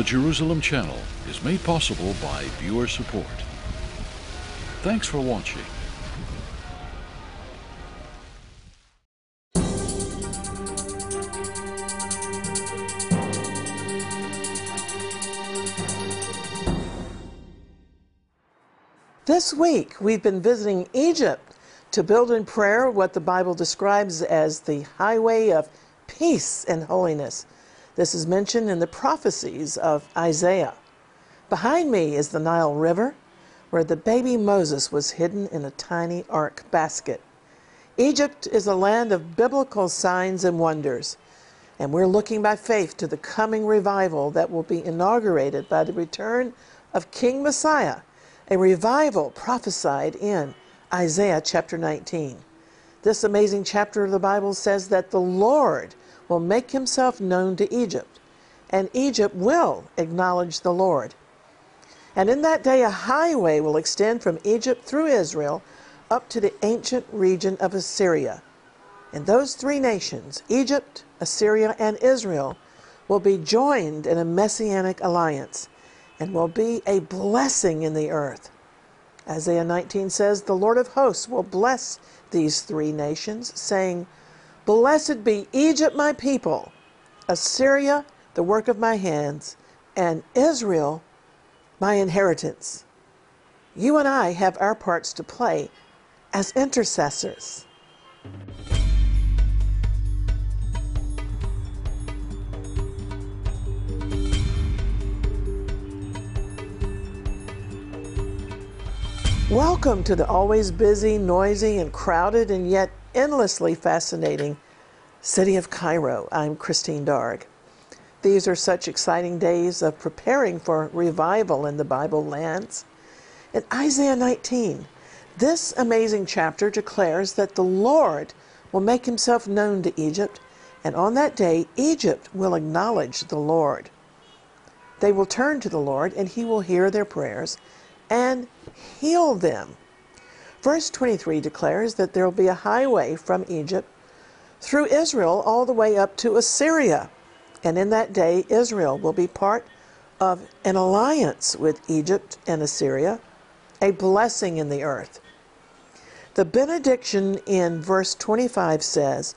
The Jerusalem Channel is made possible by viewer support. Thanks for watching. This week, we've been visiting Egypt to build in prayer what the Bible describes as the highway of peace and holiness. This is mentioned in the prophecies of Isaiah. Behind me is the Nile River, where the baby Moses was hidden in a tiny ark basket. Egypt is a land of biblical signs and wonders, and we're looking by faith to the coming revival that will be inaugurated by the return of King Messiah a revival prophesied in Isaiah chapter 19. This amazing chapter of the Bible says that the Lord will make himself known to Egypt, and Egypt will acknowledge the Lord. And in that day, a highway will extend from Egypt through Israel up to the ancient region of Assyria. And those three nations, Egypt, Assyria, and Israel, will be joined in a messianic alliance and will be a blessing in the earth. Isaiah 19 says, The Lord of hosts will bless these three nations, saying, Blessed be Egypt, my people, Assyria, the work of my hands, and Israel, my inheritance. You and I have our parts to play as intercessors. Welcome to the always busy, noisy, and crowded, and yet endlessly fascinating city of Cairo. I'm Christine Darg. These are such exciting days of preparing for revival in the Bible lands. In Isaiah 19, this amazing chapter declares that the Lord will make himself known to Egypt, and on that day, Egypt will acknowledge the Lord. They will turn to the Lord, and he will hear their prayers and heal them. Verse 23 declares that there will be a highway from Egypt through Israel all the way up to Assyria. And in that day, Israel will be part of an alliance with Egypt and Assyria, a blessing in the earth. The benediction in verse 25 says,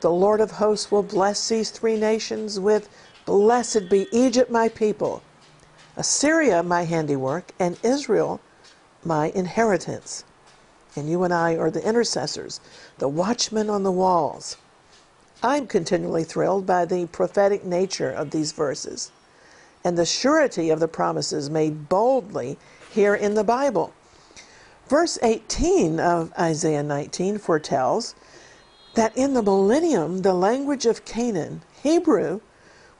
The Lord of hosts will bless these three nations with, Blessed be Egypt, my people, Assyria, my handiwork, and Israel, my inheritance. And you and I are the intercessors, the watchmen on the walls. I'm continually thrilled by the prophetic nature of these verses and the surety of the promises made boldly here in the Bible. Verse 18 of Isaiah 19 foretells that in the millennium, the language of Canaan, Hebrew,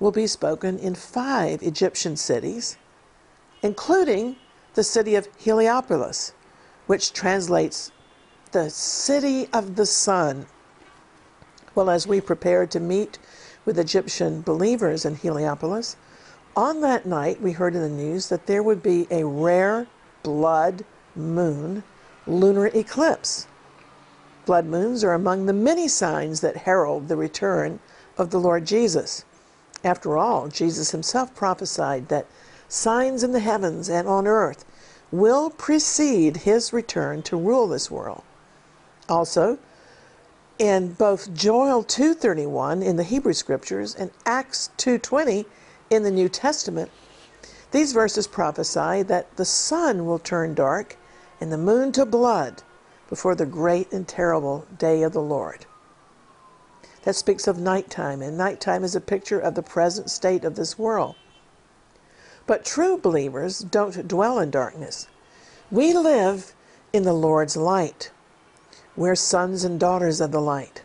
will be spoken in five Egyptian cities including the city of Heliopolis, which translates the city of the sun. Well, as we prepared to meet with Egyptian believers in Heliopolis, on that night we heard in the news that there would be a rare blood moon lunar eclipse. Blood moons are among the many signs that herald the return of the Lord Jesus. After all, Jesus himself prophesied that signs in the heavens and on earth will precede his return to rule this world. Also, in both Joel 2:31 in the Hebrew scriptures and Acts 2:20 in the New Testament, these verses prophesy that the sun will turn dark and the moon to blood before the great and terrible day of the Lord. That speaks of nighttime, and nighttime is a picture of the present state of this world. But true believers don't dwell in darkness. We live in the Lord's light. We're sons and daughters of the light.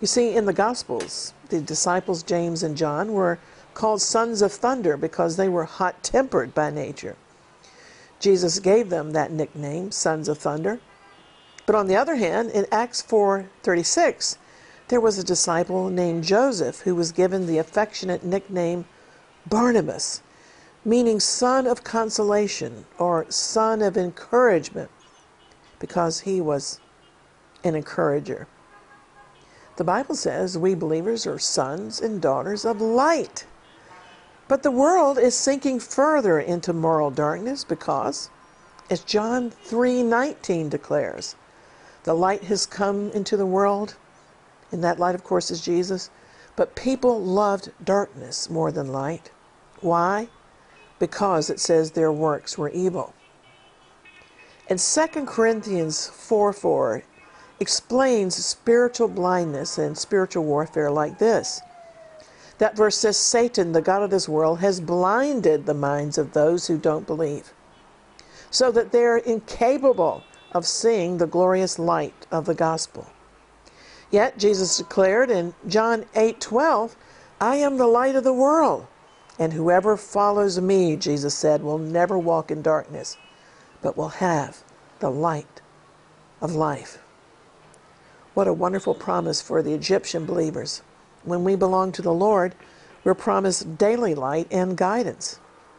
You see, in the Gospels, the disciples James and John were called sons of thunder because they were hot tempered by nature. Jesus gave them that nickname, sons of thunder. But on the other hand, in Acts 4:36, there was a disciple named Joseph who was given the affectionate nickname Barnabas, meaning son of consolation or son of encouragement, because he was an encourager. The Bible says we believers are sons and daughters of light. But the world is sinking further into moral darkness because, as John 3:19 declares, the light has come into the world, and that light of course is Jesus, but people loved darkness more than light. Why? Because it says their works were evil. And 2 Corinthians 4 4 explains spiritual blindness and spiritual warfare like this. That verse says, Satan, the God of this world, has blinded the minds of those who don't believe, so that they're incapable of seeing the glorious light of the gospel. Yet Jesus declared in John 8 12, I am the light of the world, and whoever follows me, Jesus said, will never walk in darkness, but will have the light of life. What a wonderful promise for the Egyptian believers. When we belong to the Lord, we're promised daily light and guidance.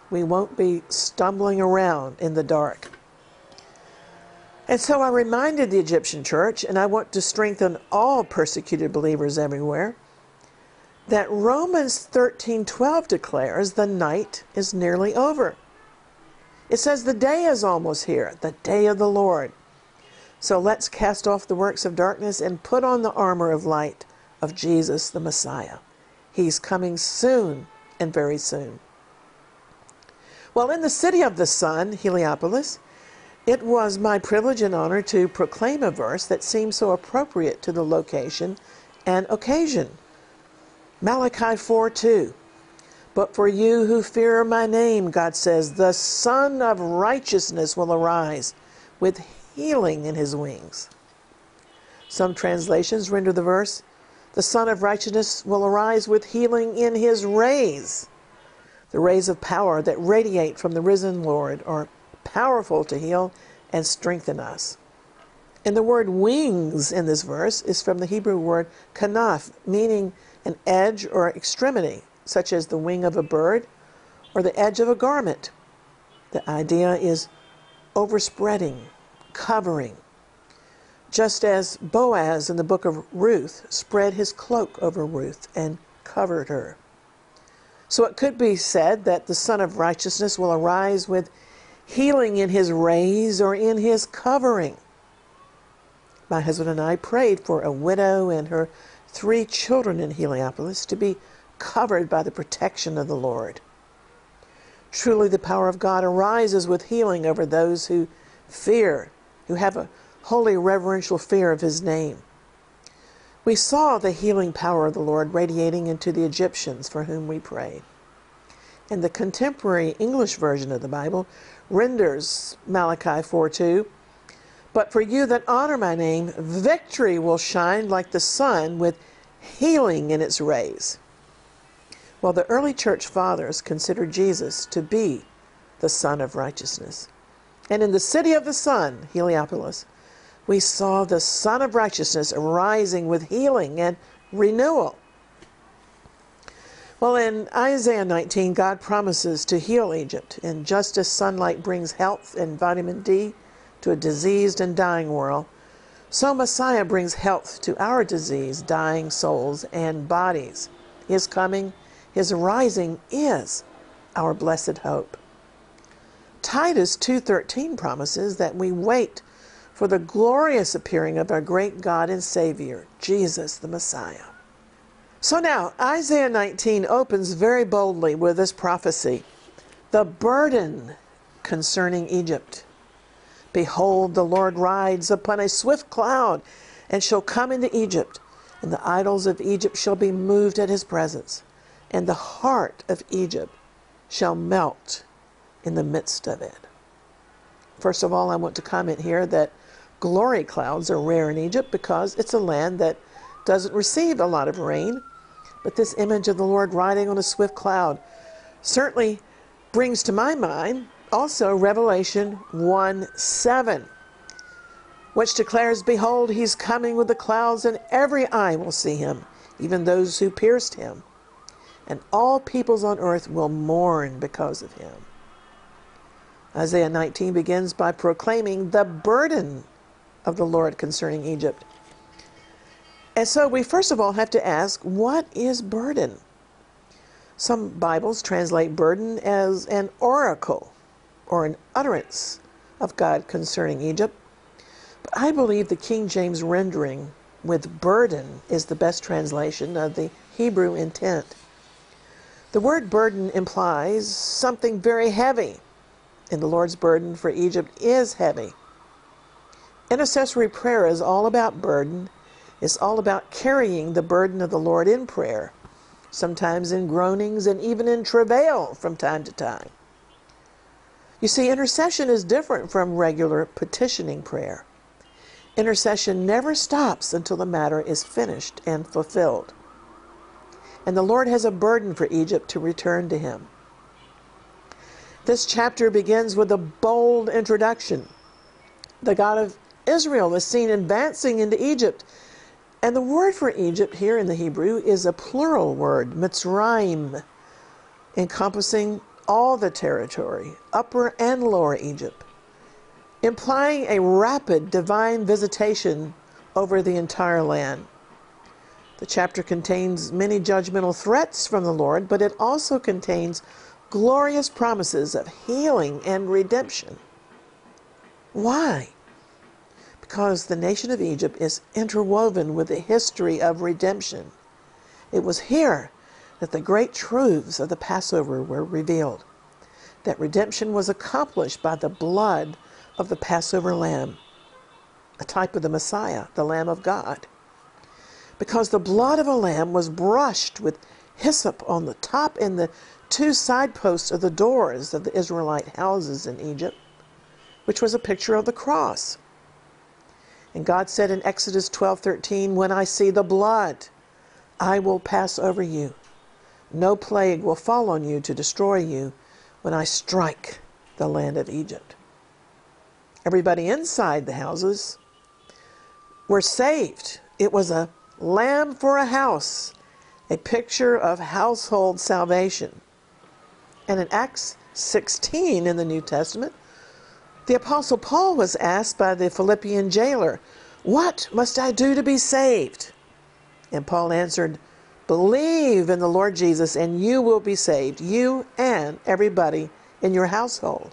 We won't be stumbling around in the dark. And so I reminded the Egyptian church, and I want to strengthen all persecuted believers everywhere, that Romans 13:12 declares the night is nearly over. It says the day is almost here, the day of the Lord. So let's cast off the works of darkness and put on the armor of light of Jesus the Messiah. He's coming soon and very soon. Well, in the city of the sun, Heliopolis, it was my privilege and honor to proclaim a verse that seems so appropriate to the location and occasion. Malachi 4 2. But for you who fear my name, God says, the Sun of Righteousness will arise with healing in his wings. Some translations render the verse, the Sun of Righteousness will arise with healing in his rays. The rays of power that radiate from the risen Lord are powerful to heal and strengthen us. And the word wings in this verse is from the Hebrew word kanaf, meaning an edge or extremity such as the wing of a bird or the edge of a garment. The idea is overspreading, covering. Just as Boaz in the book of Ruth spread his cloak over Ruth and covered her. So it could be said that the Sun of Righteousness will arise with healing in his rays or in his covering. My husband and I prayed for a widow and her three children in Heliopolis to be covered by the protection of the Lord. Truly, the power of God arises with healing over those who fear, who have a holy reverential fear of His name. We saw the healing power of the Lord radiating into the Egyptians for whom we prayed. And the contemporary English version of the Bible renders Malachi 4 2. But for you that honor my name, victory will shine like the sun with healing in its rays. Well, the early church fathers considered Jesus to be the Sun of Righteousness. And in the city of the sun, Heliopolis, we saw the Sun of Righteousness arising with healing and renewal. Well, in Isaiah 19, God promises to heal Egypt, and just as sunlight brings health and vitamin D to a diseased and dying world, so Messiah brings health to our diseased, dying souls and bodies. His coming his rising is our blessed hope. Titus 2:13 promises that we wait for the glorious appearing of our great God and Savior, Jesus the Messiah. So now, Isaiah 19 opens very boldly with this prophecy the burden concerning Egypt. Behold, the Lord rides upon a swift cloud and shall come into Egypt, and the idols of Egypt shall be moved at his presence and the heart of Egypt shall melt in the midst of it. First of all, I want to comment here that glory clouds are rare in Egypt because it's a land that doesn't receive a lot of rain. But this image of the Lord riding on a swift cloud certainly brings to my mind also Revelation 1 7, which declares, Behold, he's coming with the clouds, and every eye will see him, even those who pierced him and all peoples on earth will mourn because of him. Isaiah 19 begins by proclaiming the burden of the Lord concerning Egypt. And so we first of all have to ask, what is burden? Some Bibles translate burden as an oracle or an utterance of God concerning Egypt. But I believe the King James rendering with burden is the best translation of the Hebrew intent. The word burden implies something very heavy, and the Lord's burden for Egypt is heavy. Intercessory prayer is all about burden. It's all about carrying the burden of the Lord in prayer, sometimes in groanings and even in travail from time to time. You see, intercession is different from regular petitioning prayer. Intercession never stops until the matter is finished and fulfilled. And the Lord has a burden for Egypt to return to Him. This chapter begins with a bold introduction. The God of Israel is seen advancing into Egypt. And the word for Egypt here in the Hebrew is a plural word, Mitzrayim, encompassing all the territory, Upper and Lower Egypt, implying a rapid divine visitation over the entire land. The chapter contains many judgmental threats from the Lord, but it also contains glorious promises of healing and redemption. Why? Because the nation of Egypt is interwoven with the history of redemption. It was here that the great truths of the Passover were revealed. That redemption was accomplished by the blood of the Passover lamb, a type of the Messiah, the Lamb of God. Because the blood of a lamb was brushed with hyssop on the top and the two side posts of the doors of the Israelite houses in Egypt, which was a picture of the cross. And God said in Exodus 12:13, "When I see the blood, I will pass over you. No plague will fall on you to destroy you when I strike the land of Egypt. Everybody inside the houses were saved. It was a lamb for a house, a picture of household salvation. And in Acts 16 in the New Testament, the Apostle Paul was asked by the Philippian jailer, What must I do to be saved? And Paul answered, Believe in the Lord Jesus, and you will be saved, you and everybody in your household.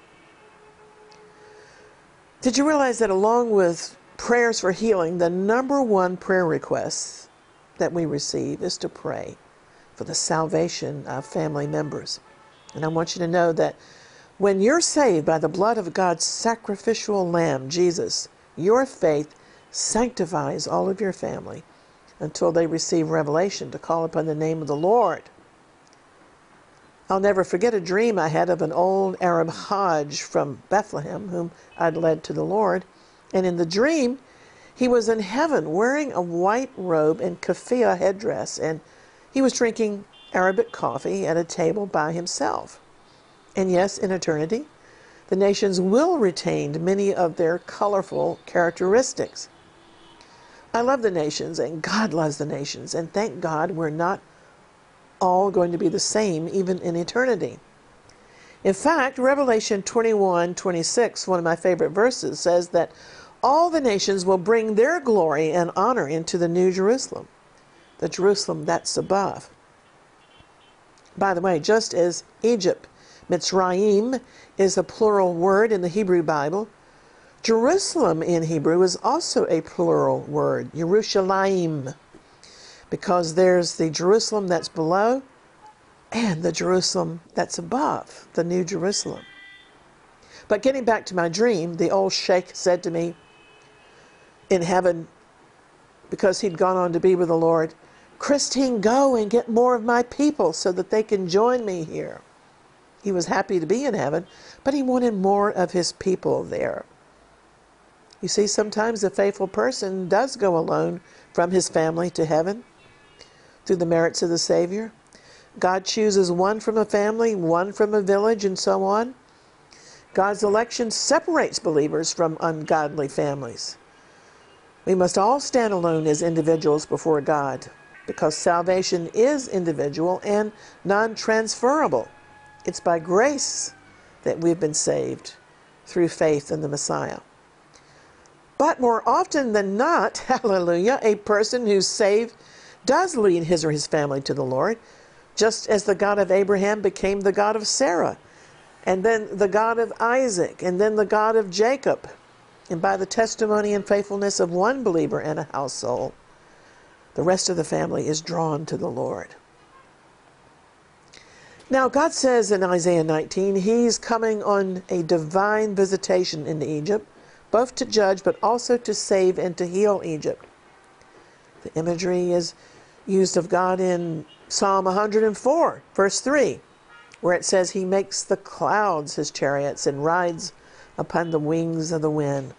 Did you realize that along with prayers for healing, the number one prayer request that we receive is to pray for the salvation of family members? And I want you to know that when you're saved by the blood of God's sacrificial lamb, Jesus, your faith sanctifies all of your family until they receive revelation to call upon the name of the Lord. I'll never forget a dream I had of an old Arab Hajj from Bethlehem, whom I'd led to the Lord. And in the dream, he was in heaven wearing a white robe and keffiyeh headdress, and he was drinking Arabic coffee at a table by himself. And yes, in eternity, the nations will retain many of their colorful characteristics. I love the nations, and God loves the nations, and thank God we're not all going to be the same even in eternity. In fact, Revelation 21 26, one of my favorite verses, says that all the nations will bring their glory and honor into the New Jerusalem, the Jerusalem that's above. By the way, just as Egypt, Mitzrayim, is a plural word in the Hebrew Bible, Jerusalem in Hebrew is also a plural word, Yerushalayim, because there's the Jerusalem that's below and the Jerusalem that's above, the New Jerusalem. But getting back to my dream, the old sheikh said to me in heaven, because he'd gone on to be with the Lord, Christine, go and get more of my people so that they can join me here. He was happy to be in heaven, but he wanted more of his people there. You see, sometimes a faithful person does go alone from his family to heaven through the merits of the Savior. God chooses one from a family, one from a village, and so on. God's election separates believers from ungodly families. We must all stand alone as individuals before God because salvation is individual and non transferable. It's by grace that we've been saved through faith in the Messiah. But more often than not, hallelujah, a person who's saved does lead his or his family to the Lord. just as the God of Abraham became the God of Sarah, and then the God of Isaac, and then the God of Jacob. And by the testimony and faithfulness of one believer in a household, the rest of the family is drawn to the Lord. Now, God says in Isaiah 19, He's coming on a divine visitation into Egypt, both to judge but also to save and to heal Egypt. The imagery is used of God in Psalm 104, verse 3, where it says, He makes the clouds His chariots and rides upon the wings of the wind.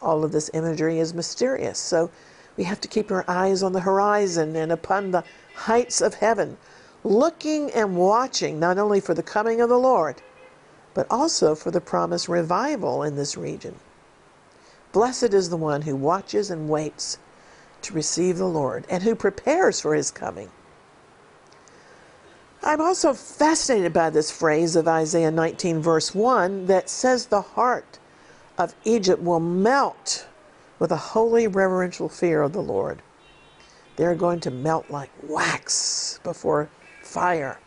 All of this imagery is mysterious, so we have to keep our eyes on the horizon and upon the heights of heaven looking and watching not only for the coming of the Lord, but also for the promised revival in this region. Blessed is the one who watches and waits to receive the Lord and who prepares for his coming. I'm also fascinated by this phrase of Isaiah 19, verse 1, that says the heart of Egypt will melt with a holy reverential fear of the Lord. They're going to melt like wax before fire.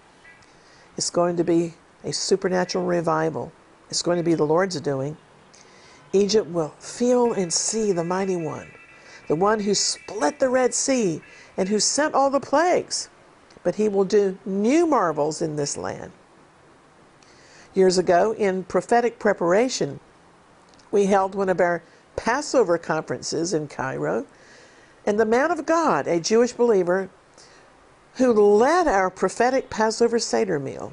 It's going to be a supernatural revival. It's going to be the Lord's doing. Egypt will feel and see the mighty one, the one who split the Red Sea and who sent all the plagues. But he will do new marvels in this land. Years ago, in prophetic preparation, we held one of our Passover conferences in Cairo, and the man of God, a Jewish believer, who led our prophetic Passover Seder meal,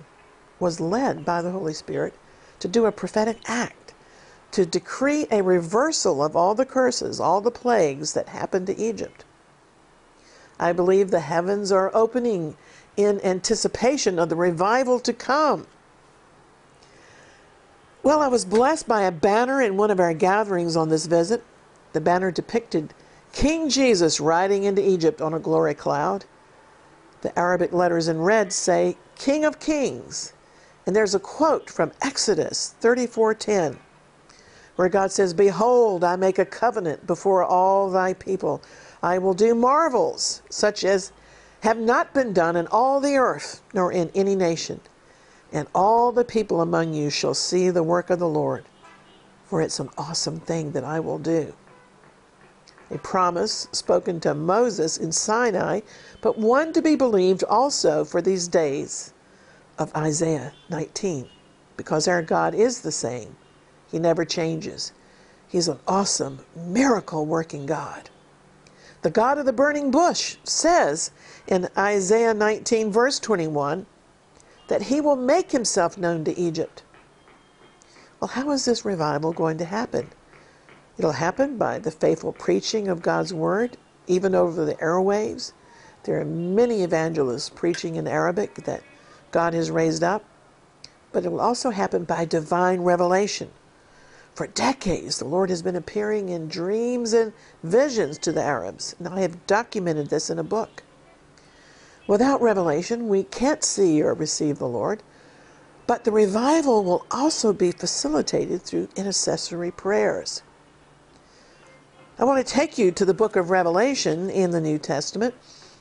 was led by the Holy Spirit to do a prophetic act, to decree a reversal of all the curses, all the plagues that happened to Egypt. I believe the heavens are opening in anticipation of the revival to come. Well, I was blessed by a banner in one of our gatherings on this visit. The banner depicted King Jesus riding into Egypt on a glory cloud. The Arabic letters in red say King of Kings. And there's a quote from Exodus 34:10 where God says, "Behold, I make a covenant before all thy people. I will do marvels such as have not been done in all the earth, nor in any nation. And all the people among you shall see the work of the Lord, for it's an awesome thing that I will do." A promise spoken to Moses in Sinai but one to be believed also for these days of Isaiah 19, because our God is the same. He never changes. He's an awesome, miracle working God. The God of the burning bush says in Isaiah 19, verse 21, that he will make himself known to Egypt. Well, how is this revival going to happen? It'll happen by the faithful preaching of God's word, even over the airwaves, there are many evangelists preaching in Arabic that God has raised up, but it will also happen by divine revelation. For decades, the Lord has been appearing in dreams and visions to the Arabs, and I have documented this in a book. Without revelation, we can't see or receive the Lord, but the revival will also be facilitated through intercessory prayers. I want to take you to the book of Revelation in the New Testament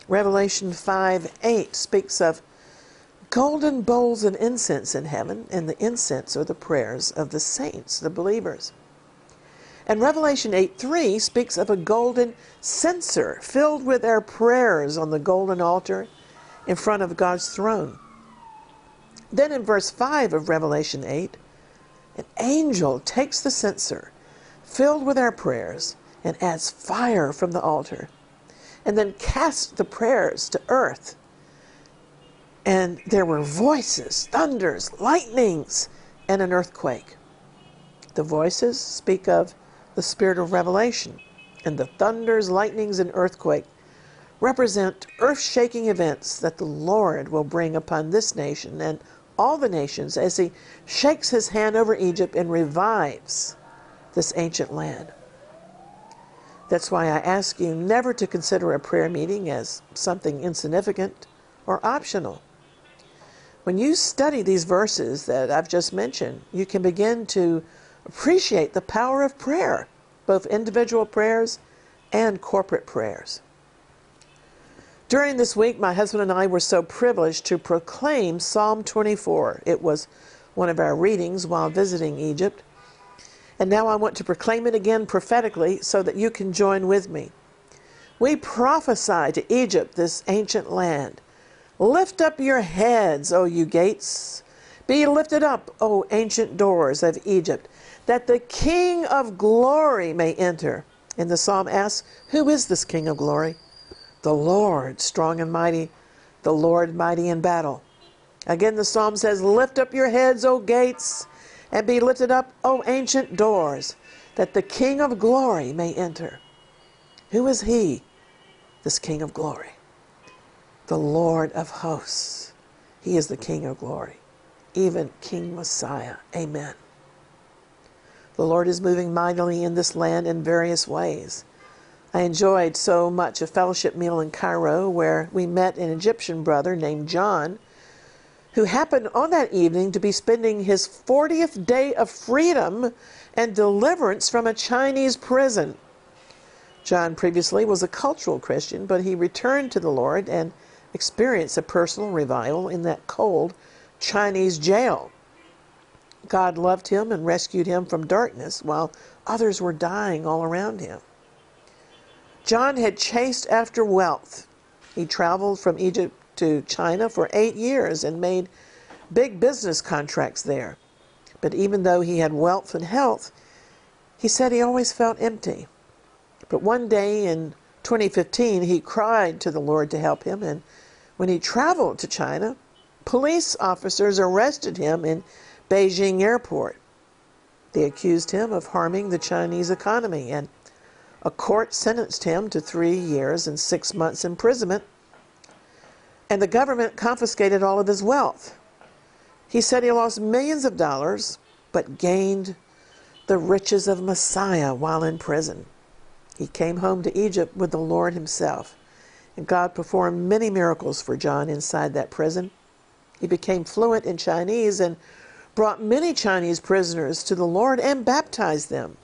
Revelation 5 8 speaks of golden bowls of incense in heaven, and the incense are the prayers of the saints, the believers. And Revelation 8 3 speaks of a golden censer filled with our prayers on the golden altar in front of God's throne. Then in verse 5 of Revelation 8, an angel takes the censer filled with our prayers and adds fire from the altar and then casts the prayers to earth. And there were voices, thunders, lightnings, and an earthquake. The voices speak of the spirit of revelation, and the thunders, lightnings, and earthquake represent earth shaking events that the Lord will bring upon this nation and all the nations as he shakes his hand over Egypt and revives this ancient land. That's why I ask you never to consider a prayer meeting as something insignificant or optional. When you study these verses that I've just mentioned, you can begin to appreciate the power of prayer, both individual prayers and corporate prayers. During this week, my husband and I were so privileged to proclaim Psalm 24. It was one of our readings while visiting Egypt. And now I want to proclaim it again prophetically so that you can join with me. We prophesy to Egypt, this ancient land. Lift up your heads, O you gates. Be lifted up, O ancient doors of Egypt, that the King of glory may enter. And the psalm asks, Who is this King of glory? the Lord strong and mighty, the Lord mighty in battle. Again, the psalm says, Lift up your heads, O gates, and be lifted up, O ancient doors, that the King of glory may enter. Who is he, this King of glory? The Lord of hosts. He is the King of glory, even King Messiah. Amen. The Lord is moving mightily in this land in various ways. I enjoyed so much a fellowship meal in Cairo where we met an Egyptian brother named John who happened on that evening to be spending his 40th day of freedom and deliverance from a Chinese prison. John previously was a cultural Christian, but he returned to the Lord and experienced a personal revival in that cold Chinese jail. God loved him and rescued him from darkness while others were dying all around him. John had chased after wealth. He traveled from Egypt to China for eight years and made big business contracts there. But even though he had wealth and health, he said he always felt empty. But one day in 2015, he cried to the Lord to help him, and when he traveled to China, police officers arrested him in Beijing airport. They accused him of harming the Chinese economy and a court sentenced him to three years and six months imprisonment, and the government confiscated all of his wealth. He said he lost millions of dollars, but gained the riches of Messiah while in prison. He came home to Egypt with the Lord himself, and God performed many miracles for John inside that prison. He became fluent in Chinese and brought many Chinese prisoners to the Lord and baptized them.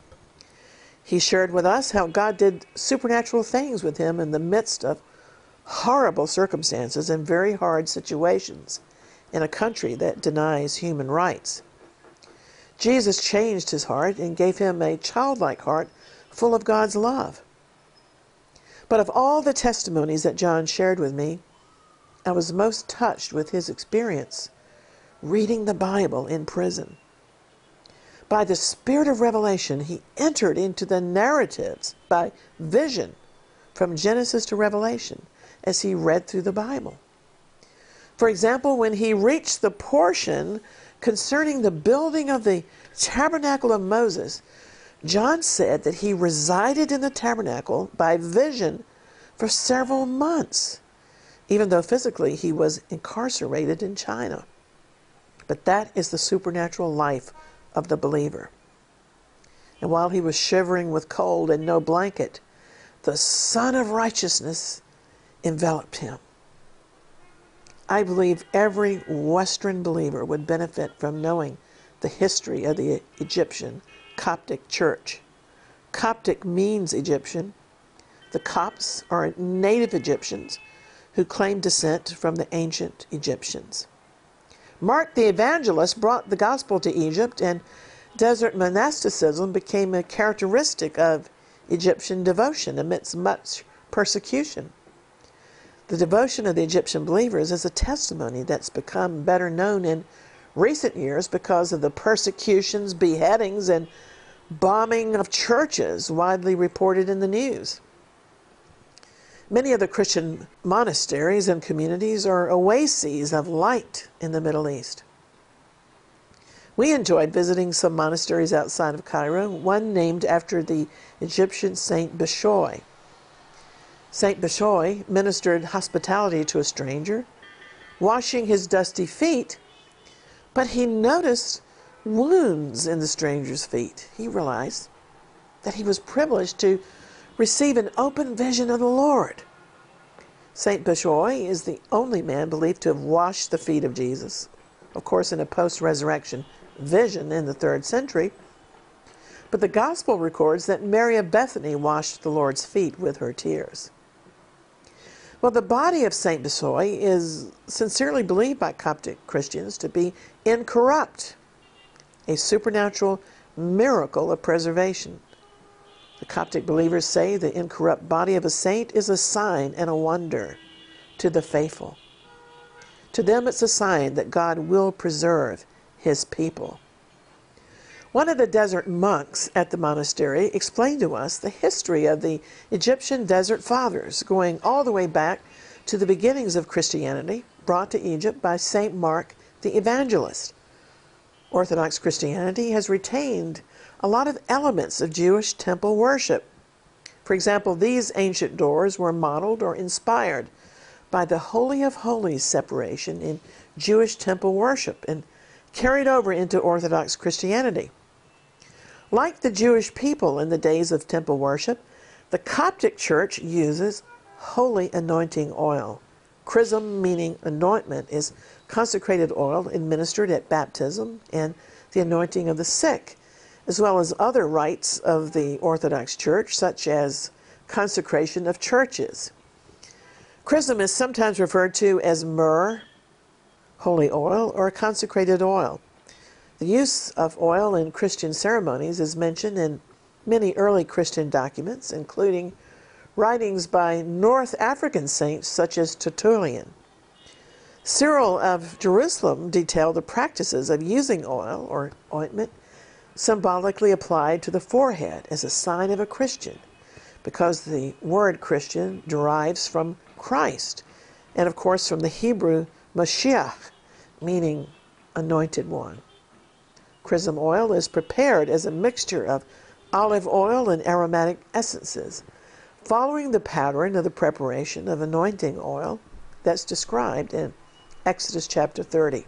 He shared with us how God did supernatural things with him in the midst of horrible circumstances and very hard situations in a country that denies human rights. Jesus changed his heart and gave him a childlike heart full of God's love. But of all the testimonies that John shared with me, I was most touched with his experience reading the Bible in prison by the spirit of revelation, he entered into the narratives by vision from Genesis to Revelation as he read through the Bible. For example, when he reached the portion concerning the building of the tabernacle of Moses, John said that he resided in the tabernacle by vision for several months, even though physically he was incarcerated in China. But that is the supernatural life of the believer. And while he was shivering with cold and no blanket, the Sun of Righteousness enveloped him. I believe every Western believer would benefit from knowing the history of the Egyptian Coptic Church. Coptic means Egyptian. The Copts are native Egyptians who claim descent from the ancient Egyptians. Mark the evangelist brought the gospel to Egypt, and desert monasticism became a characteristic of Egyptian devotion amidst much persecution. The devotion of the Egyptian believers is a testimony that's become better known in recent years because of the persecutions, beheadings, and bombing of churches widely reported in the news. Many of the Christian monasteries and communities are oases of light in the Middle East. We enjoyed visiting some monasteries outside of Cairo, one named after the Egyptian Saint Bishoy. Saint Bishoy ministered hospitality to a stranger, washing his dusty feet, but he noticed wounds in the stranger's feet. He realized that he was privileged to receive an open vision of the Lord. St. Bishoy is the only man believed to have washed the feet of Jesus, of course, in a post resurrection vision in the third century. But the gospel records that Mary of Bethany washed the Lord's feet with her tears. Well, the body of Saint Bishoy is sincerely believed by Coptic Christians to be incorrupt, a supernatural miracle of preservation. The Coptic believers say the incorrupt body of a saint is a sign and a wonder to the faithful. To them, it's a sign that God will preserve his people. One of the desert monks at the monastery explained to us the history of the Egyptian desert fathers, going all the way back to the beginnings of Christianity, brought to Egypt by St. Mark the Evangelist. Orthodox Christianity has retained a lot of elements of Jewish temple worship. For example, these ancient doors were modeled or inspired by the Holy of Holies separation in Jewish temple worship and carried over into Orthodox Christianity. Like the Jewish people in the days of temple worship, the Coptic Church uses holy anointing oil. Chrism, meaning anointment, is consecrated oil administered at baptism and the anointing of the sick, as well as other rites of the Orthodox Church, such as consecration of churches. Chrism is sometimes referred to as myrrh, holy oil, or consecrated oil. The use of oil in Christian ceremonies is mentioned in many early Christian documents, including writings by North African saints such as Tertullian. Cyril of Jerusalem detailed the practices of using oil or ointment symbolically applied to the forehead as a sign of a Christian, because the word Christian derives from Christ, and of course from the Hebrew Mashiach, meaning anointed one. Chrism oil is prepared as a mixture of olive oil and aromatic essences, following the pattern of the preparation of anointing oil that's described in Exodus chapter 30.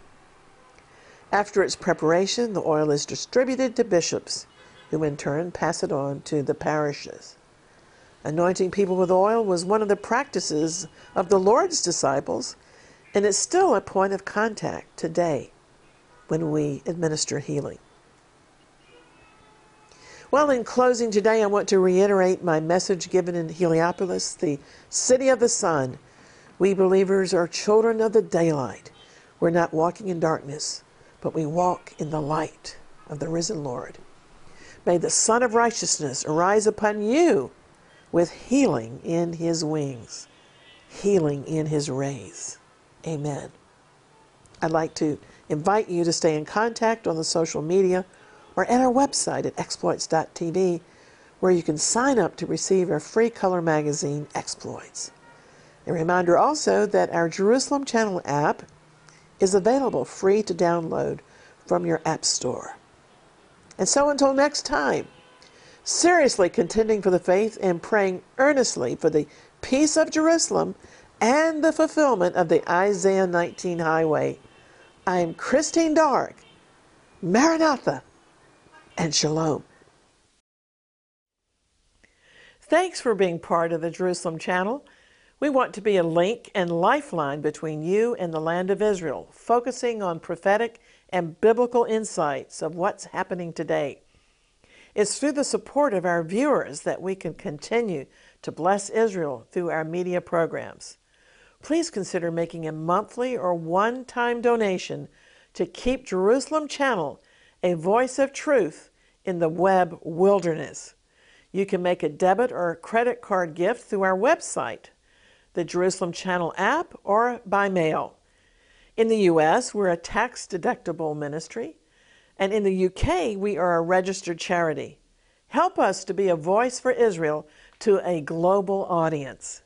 After its preparation, the oil is distributed to bishops, who in turn pass it on to the parishes. Anointing people with oil was one of the practices of the Lord's disciples, and it's still a point of contact today when we administer healing. Well, in closing today, I want to reiterate my message given in Heliopolis, the city of the sun. We believers are children of the daylight. We're not walking in darkness, but we walk in the light of the risen Lord. May the Sun of Righteousness arise upon you with healing in his wings, healing in his rays. Amen. I'd like to invite you to stay in contact on the social media or at our website at exploits.tv, where you can sign up to receive our free color magazine, Exploits. A reminder also that our Jerusalem Channel app is available free to download from your App Store. And so until next time, seriously contending for the faith and praying earnestly for the peace of Jerusalem and the fulfillment of the Isaiah 19 highway. I am Christine Darg. Maranatha and Shalom. Thanks for being part of the Jerusalem Channel. We want to be a link and lifeline between you and the land of Israel, focusing on prophetic and biblical insights of what's happening today. It's through the support of our viewers that we can continue to bless Israel through our media programs please consider making a monthly or one time donation to keep Jerusalem Channel a voice of truth in the web wilderness. You can make a debit or a credit card gift through our website, the Jerusalem Channel app, or by mail. In the U.S., we're a tax deductible ministry, and in the U.K., we are a registered charity. Help us to be a voice for Israel to a global audience.